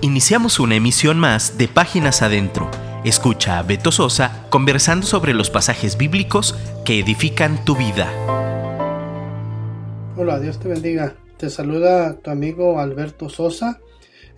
Iniciamos una emisión más de Páginas Adentro. Escucha a Beto Sosa conversando sobre los pasajes bíblicos que edifican tu vida. Hola, Dios te bendiga. Te saluda tu amigo Alberto Sosa.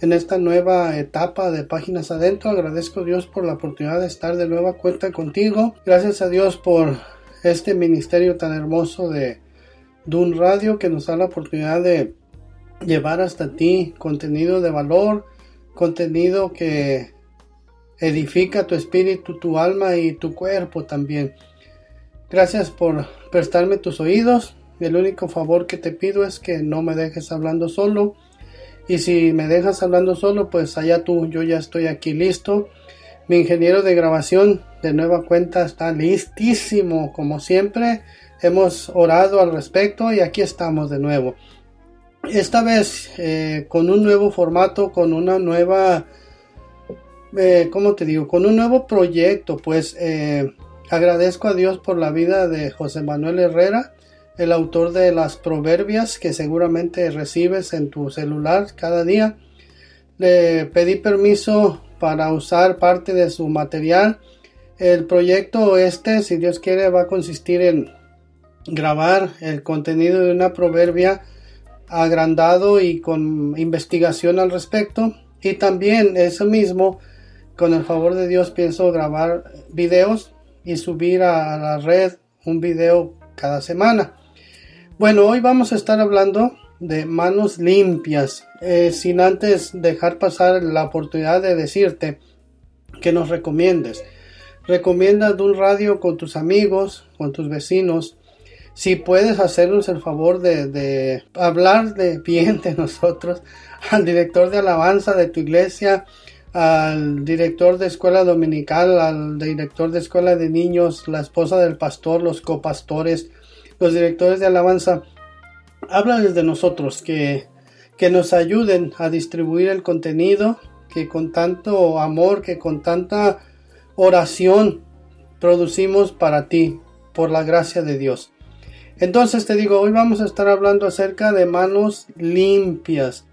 En esta nueva etapa de Páginas Adentro agradezco a Dios por la oportunidad de estar de nueva cuenta contigo. Gracias a Dios por este ministerio tan hermoso de Dun Radio que nos da la oportunidad de llevar hasta ti contenido de valor, contenido que edifica tu espíritu, tu alma y tu cuerpo también. Gracias por prestarme tus oídos. El único favor que te pido es que no me dejes hablando solo. Y si me dejas hablando solo, pues allá tú, yo ya estoy aquí listo. Mi ingeniero de grabación de nueva cuenta está listísimo, como siempre. Hemos orado al respecto y aquí estamos de nuevo esta vez eh, con un nuevo formato, con una nueva, eh, ¿cómo te digo? Con un nuevo proyecto, pues eh, agradezco a Dios por la vida de José Manuel Herrera, el autor de las proverbias que seguramente recibes en tu celular cada día. Le pedí permiso para usar parte de su material. El proyecto este, si Dios quiere, va a consistir en grabar el contenido de una proverbia agrandado y con investigación al respecto. Y también eso mismo, con el favor de Dios, pienso grabar videos y subir a la red un video cada semana. Bueno, hoy vamos a estar hablando de manos limpias, eh, sin antes dejar pasar la oportunidad de decirte que nos recomiendes. Recomienda un radio con tus amigos, con tus vecinos, si puedes hacernos el favor de, hablar de bien de nosotros al director de alabanza de tu iglesia, al director de escuela dominical, al director de escuela de niños, la esposa del pastor, los copastores, los directores de alabanza, háblales de nosotros, que, que nos ayuden a distribuir el contenido, que con tanto amor, que con tanta oración producimos para ti, por la gracia de Dios. Entonces te digo, hoy vamos a estar hablando acerca de manos limpias.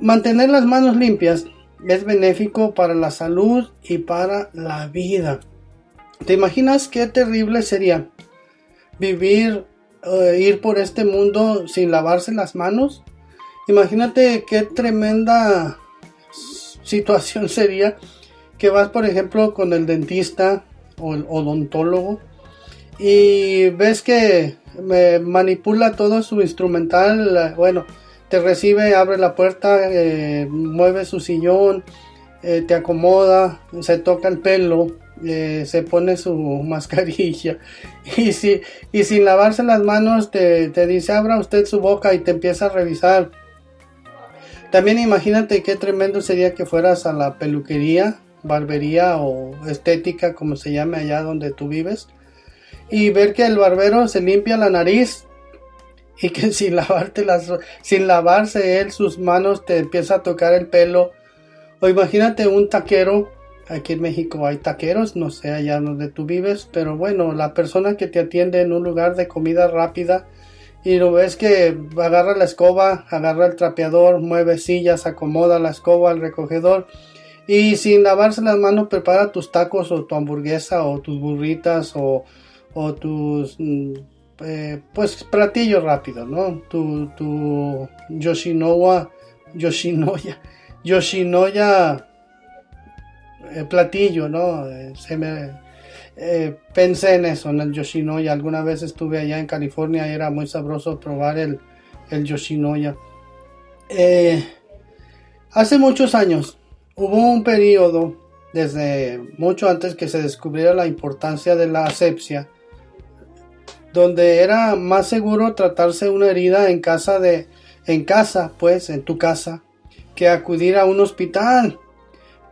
Mantener las manos limpias es benéfico para la salud y para la vida. ¿Te imaginas qué terrible sería vivir, eh, ir por este mundo sin lavarse las manos? Imagínate qué tremenda situación sería que vas, por ejemplo, con el dentista o el odontólogo y ves que me manipula todo su instrumental, bueno, te recibe, abre la puerta, eh, mueve su sillón, eh, te acomoda, se toca el pelo, eh, se pone su mascarilla y, si, y sin lavarse las manos te, te dice abra usted su boca y te empieza a revisar. También imagínate qué tremendo sería que fueras a la peluquería, barbería o estética como se llame allá donde tú vives y ver que el barbero se limpia la nariz y que sin lavarte las sin lavarse él sus manos te empieza a tocar el pelo. O imagínate un taquero aquí en México hay taqueros no sé allá donde tú vives pero bueno la persona que te atiende en un lugar de comida rápida y lo ves que agarra la escoba agarra el trapeador mueve sillas acomoda la escoba al recogedor y sin lavarse las manos prepara tus tacos o tu hamburguesa o tus burritas o o tus mm, eh, pues platillos rápidos, ¿no? Tu, tu Yoshinoya, Yoshinoya, Yoshinoya eh, platillo, ¿no? Eh, se me, pensé en eso, en el Yoshinoya. Alguna vez estuve allá en California y era muy sabroso probar el, el Yoshinoya. hace muchos años hubo un periodo, desde mucho antes que se descubriera la importancia de la asepsia, donde era más seguro tratarse una herida en casa de en casa, pues en tu casa, que acudir a un hospital,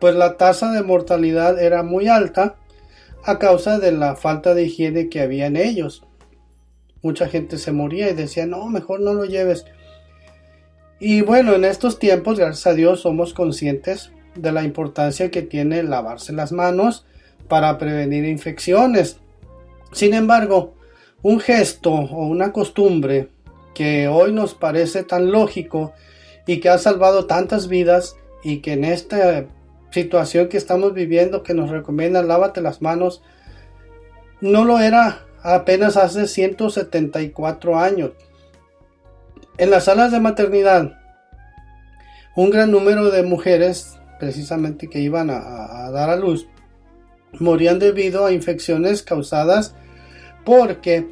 pues la tasa de mortalidad era muy alta a causa de la falta de higiene que había en ellos. Mucha gente se moría y decía, no, mejor no lo lleves. Y bueno, en estos tiempos, gracias a Dios, somos conscientes de la importancia que tiene lavarse las manos para prevenir infecciones. Sin embargo, un gesto o una costumbre que hoy nos parece tan lógico y que ha salvado tantas vidas y que en esta situación que estamos viviendo que nos recomienda lávate las manos, no lo era apenas hace 174 años. En las salas de maternidad, un gran número de mujeres, precisamente que iban a, a dar a luz, morían debido a infecciones causadas porque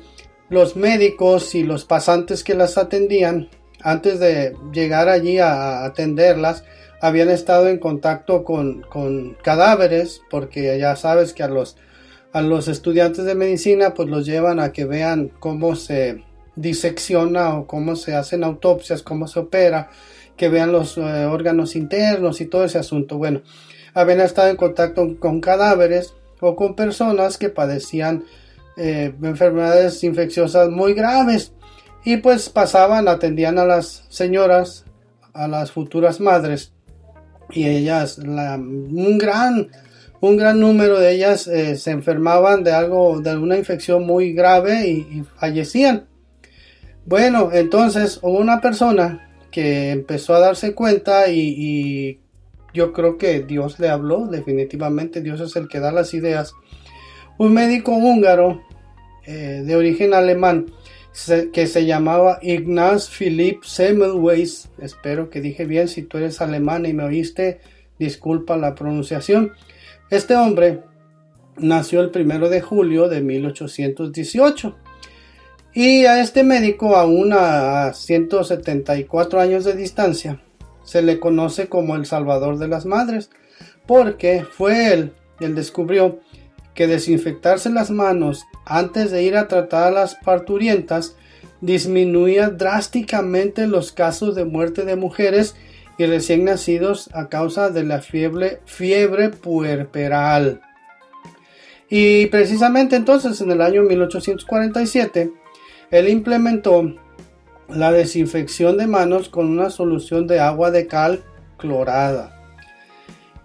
los médicos y los pasantes que las atendían, antes de llegar allí a atenderlas, habían estado en contacto con, cadáveres, porque ya sabes que a los, a los estudiantes de medicina pues los llevan a que vean cómo se disecciona o cómo se hacen autopsias, cómo se opera, que vean los eh, órganos internos y todo ese asunto. Bueno, habían estado en contacto con cadáveres o con personas que padecían eh, enfermedades infecciosas muy graves y pues pasaban, atendían a las señoras, a las futuras madres y ellas, un gran un gran número de ellas eh, se enfermaban de algo, de alguna infección muy grave y, fallecían. Bueno, entonces hubo una persona que empezó a darse cuenta y, yo creo que Dios le habló, definitivamente Dios es el que da las ideas. Un médico húngaro eh, de origen alemán que se llamaba Ignaz Philipp Semmelweis. Espero que dije bien, si tú eres alemán y me oíste, disculpa la pronunciación. Este hombre nació el primero de julio de 1818. Y a este médico, aún a 174 años de distancia, se le conoce como el Salvador de las Madres, porque fue él el descubrió que desinfectarse las manos antes de ir a tratar a las parturientas disminuía drásticamente los casos de muerte de mujeres y recién nacidos a causa de la fiebre, puerperal. Y precisamente entonces en el año 1847 él implementó la desinfección de manos con una solución de agua de cal clorada.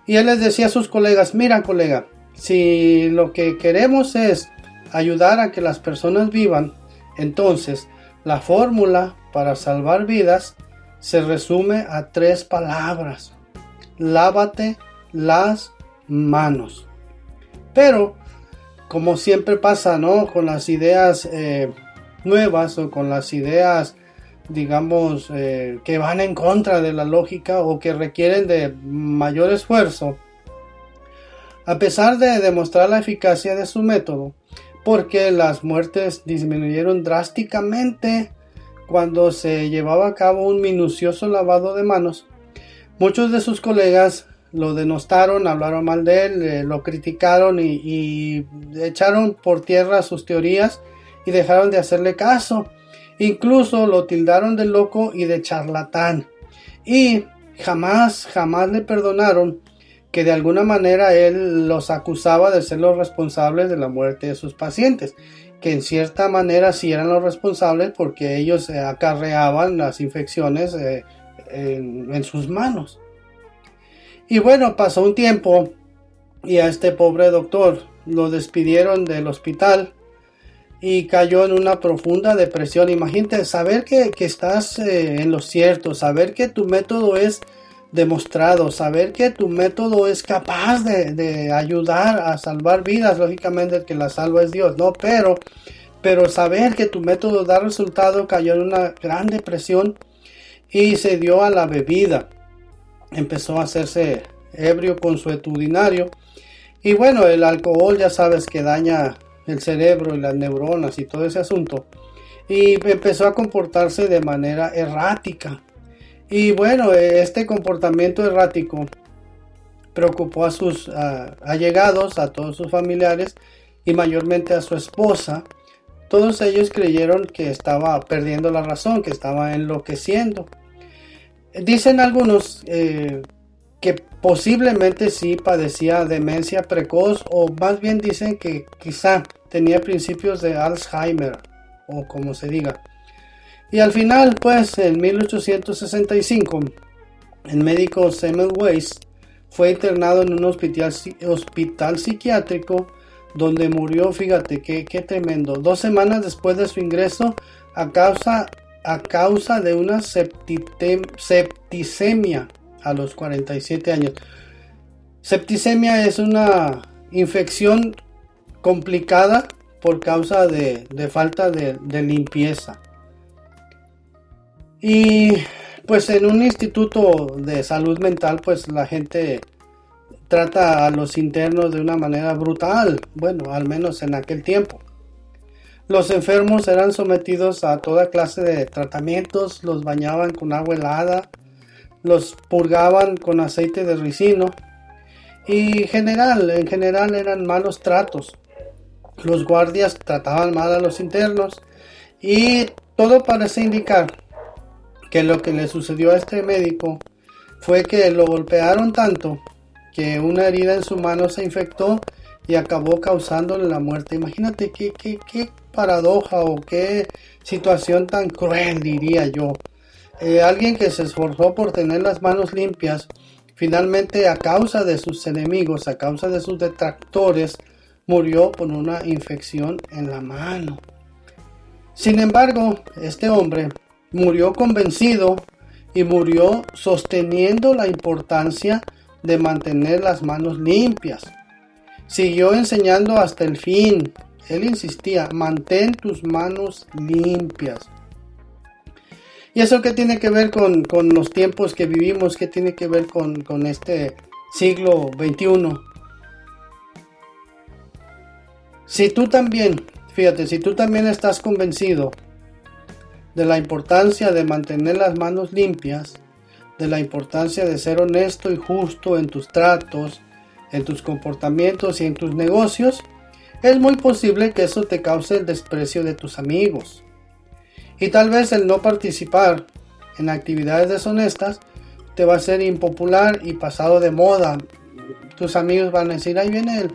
Y él les decía a sus colegas, mira colega, si lo que queremos es ayudar a que las personas vivan, entonces la fórmula para salvar vidas se resume a tres palabras. Lávate las manos. Pero, como siempre pasa, ¿no? Con las ideas eh, nuevas o con las ideas, digamos, eh, que van en contra de la lógica o que requieren de mayor esfuerzo, a pesar de demostrar la eficacia de su método, porque las muertes disminuyeron drásticamente cuando se llevaba a cabo un minucioso lavado de manos. Muchos de sus colegas lo denostaron, hablaron mal de él, eh, lo criticaron y, y, echaron por tierra sus teorías y dejaron de hacerle caso. Incluso lo tildaron de loco y de charlatán. Y jamás, jamás le perdonaron que de alguna manera él los acusaba de ser los responsables de la muerte de sus pacientes, que en cierta manera sí eran los responsables porque ellos eh, acarreaban las infecciones eh, en, sus manos. Y bueno, pasó un tiempo y a este pobre doctor lo despidieron del hospital y cayó en una profunda depresión. Imagínate saber que, estás eh, en lo cierto, saber que tu método es demostrado, saber que tu método es capaz de, ayudar a salvar vidas, lógicamente el que la salva es Dios, ¿no? Pero, pero saber que tu método da resultado cayó en una gran depresión y se dio a la bebida. Empezó a hacerse ebrio consuetudinario. Y bueno, el alcohol ya sabes que daña el cerebro y las neuronas y todo ese asunto. Y empezó a comportarse de manera errática. Y bueno, este comportamiento errático preocupó a sus allegados, a todos sus familiares y mayormente a su esposa. Todos ellos creyeron que estaba perdiendo la razón, que estaba enloqueciendo. Dicen algunos eh, que posiblemente sí padecía demencia precoz o más bien dicen que quizá tenía principios de Alzheimer o como se diga. Y al final, pues, en 1865, el médico Samuel Weiss fue internado en un hospital, hospital psiquiátrico donde murió, fíjate qué, tremendo, dos semanas después de su ingreso a causa, a causa de una septicemia a los 47 años. Septicemia es una infección complicada por causa de, falta de, de, limpieza. Y pues en un instituto de salud mental pues la gente trata a los internos de una manera brutal, bueno, al menos en aquel tiempo. Los enfermos eran sometidos a toda clase de tratamientos, los bañaban con agua helada, los purgaban con aceite de ricino y general, en general eran malos tratos. Los guardias trataban mal a los internos y todo parece indicar que lo que le sucedió a este médico fue que lo golpearon tanto que una herida en su mano se infectó y acabó causándole la muerte. Imagínate qué, qué, qué paradoja o qué situación tan cruel, diría yo. Eh, alguien que se esforzó por tener las manos limpias, finalmente a causa de sus enemigos, a causa de sus detractores, murió por una infección en la mano. Sin embargo, este hombre murió convencido y murió sosteniendo la importancia de mantener las manos limpias. Siguió enseñando hasta el fin. Él insistía, mantén tus manos limpias. ¿Y eso qué tiene que ver con, los tiempos que vivimos? ¿Qué tiene que ver con, con este siglo XXI? Si tú también, fíjate, si tú también estás convencido de la importancia de mantener las manos limpias, de la importancia de ser honesto y justo en tus tratos, en tus comportamientos y en tus negocios, es muy posible que eso te cause el desprecio de tus amigos. Y tal vez el no participar en actividades deshonestas te va a ser impopular y pasado de moda. Tus amigos van a decir, ahí viene el,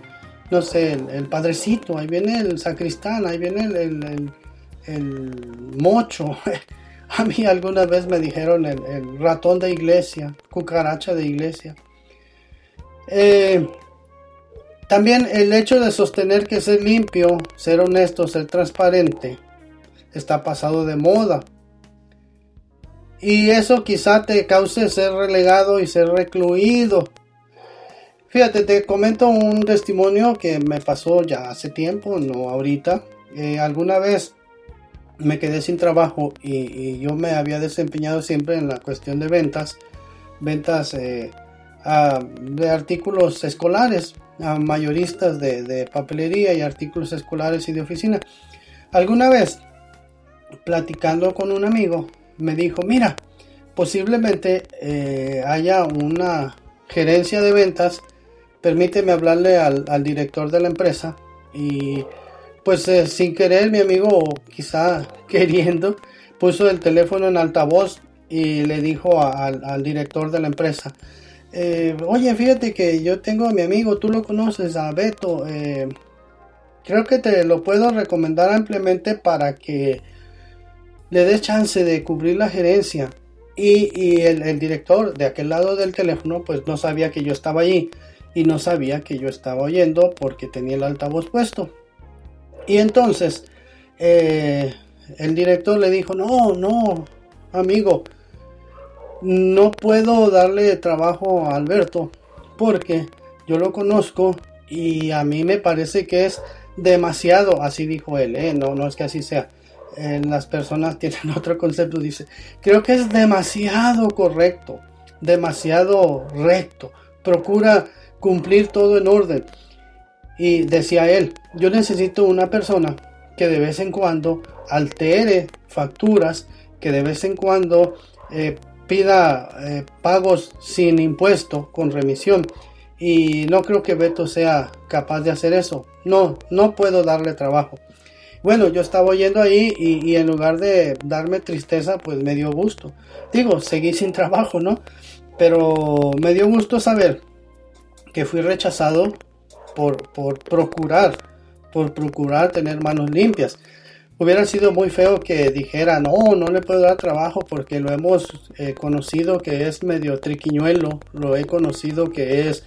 no sé, el, padrecito, ahí viene el sacristán, ahí viene el, el mocho. A mí alguna vez me dijeron el, ratón de iglesia, cucaracha de iglesia. Eh, también el hecho de sostener que ser limpio, ser honesto, ser transparente, está pasado de moda. Y eso quizá te cause ser relegado y ser recluido. Fíjate, te comento un testimonio que me pasó ya hace tiempo, no ahorita. Eh, alguna vez me quedé sin trabajo y, yo me había desempeñado siempre en la cuestión de ventas, ventas eh, de artículos escolares, a mayoristas de, papelería y artículos escolares y de oficina. Alguna vez, platicando con un amigo, me dijo, mira, posiblemente eh, haya una gerencia de ventas, permíteme hablarle al, al director de la empresa y pues eh, sin querer mi amigo, quizá queriendo, puso el teléfono en altavoz y le dijo al director de la empresa, eh, oye, fíjate que yo tengo a mi amigo, tú lo conoces, a Beto, eh, creo que te lo puedo recomendar ampliamente para que le des chance de cubrir la gerencia. Y, el, el, director de aquel lado del teléfono pues no sabía que yo estaba allí y no sabía que yo estaba oyendo porque tenía el altavoz puesto. Y entonces eh, el director le dijo, no, no, amigo, no puedo darle trabajo a Alberto porque yo lo conozco y a mí me parece que es demasiado, así dijo él, ¿eh? no, no es que así sea. las personas tienen otro concepto, dice, creo que es demasiado correcto, demasiado recto, procura cumplir todo en orden. Y decía él, yo necesito una persona que de vez en cuando altere facturas, que de vez en cuando eh, pida eh, pagos sin impuesto, con remisión. Y no creo que Beto sea capaz de hacer eso. No, no puedo darle trabajo. Bueno, yo estaba oyendo ahí y, y en lugar de darme tristeza, pues me dio gusto. Digo, seguí sin trabajo, ¿no? Pero me dio gusto saber que fui rechazado por, procurar, por procurar tener manos limpias. Hubiera sido muy feo que dijera, no, no le puedo dar trabajo porque lo hemos eh, conocido que es medio triquiñuelo, lo he conocido que es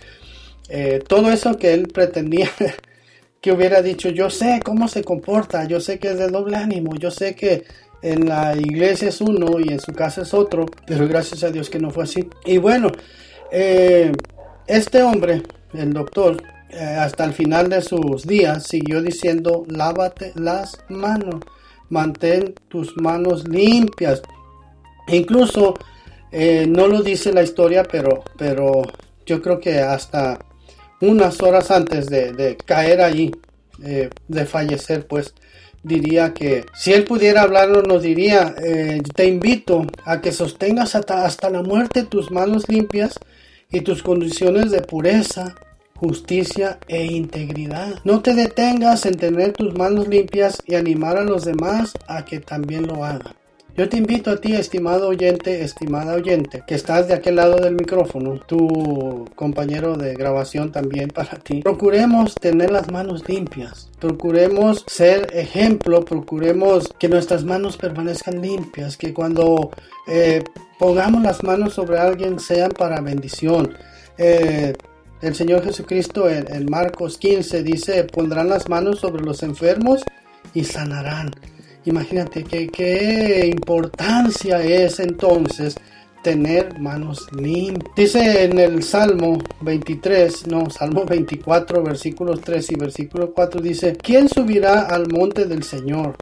eh, todo eso que él pretendía que hubiera dicho, yo sé cómo se comporta, yo sé que es de doble ánimo, yo sé que en la iglesia es uno y en su casa es otro, pero gracias a Dios que no fue así. Y bueno, eh, este hombre, el doctor, hasta el final de sus días siguió diciendo, lávate las manos, mantén tus manos limpias. incluso eh, no lo dice la historia, pero, pero yo creo que hasta unas horas antes de, caer allí, eh, de fallecer, pues diría que si él pudiera hablarlo nos diría, eh, te invito a que sostengas hasta, hasta la muerte tus manos limpias y tus condiciones de pureza, justicia e integridad. No te detengas en tener tus manos limpias y animar a los demás a que también lo hagan. Yo te invito a ti, estimado oyente, estimada oyente, que estás de aquel lado del micrófono, tu compañero de grabación también para ti. Procuremos tener las manos limpias, procuremos ser ejemplo, procuremos que nuestras manos permanezcan limpias, que cuando eh, pongamos las manos sobre alguien sean para bendición. Eh, el Señor Jesucristo en, Marcos 15 dice, pondrán las manos sobre los enfermos y sanarán. Imagínate qué importancia es entonces tener manos limpias. Dice en el Salmo 23, no, Salmo 24, versículos 3 y versículo 4, dice, ¿quién subirá al monte del Señor?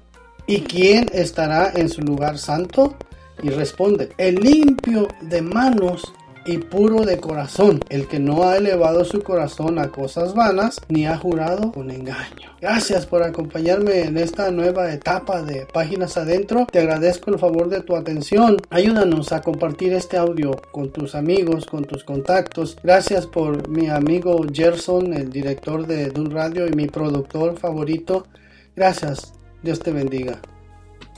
¿Y quién estará en su lugar santo? Y responde, el limpio de manos y puro de corazón, el que no ha elevado su corazón a cosas vanas, ni ha jurado con engaño. Gracias por acompañarme en esta nueva etapa de Páginas Adentro. Te agradezco el favor de tu atención. Ayúdanos a compartir este audio con tus amigos, con tus contactos. Gracias por mi amigo Gerson, el director de Dun Radio y mi productor favorito. Gracias. Dios te bendiga.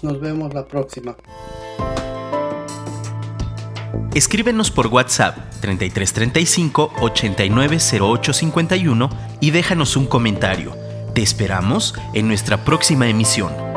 Nos vemos la próxima. Escríbenos por WhatsApp 3335 890851 y déjanos un comentario. Te esperamos en nuestra próxima emisión.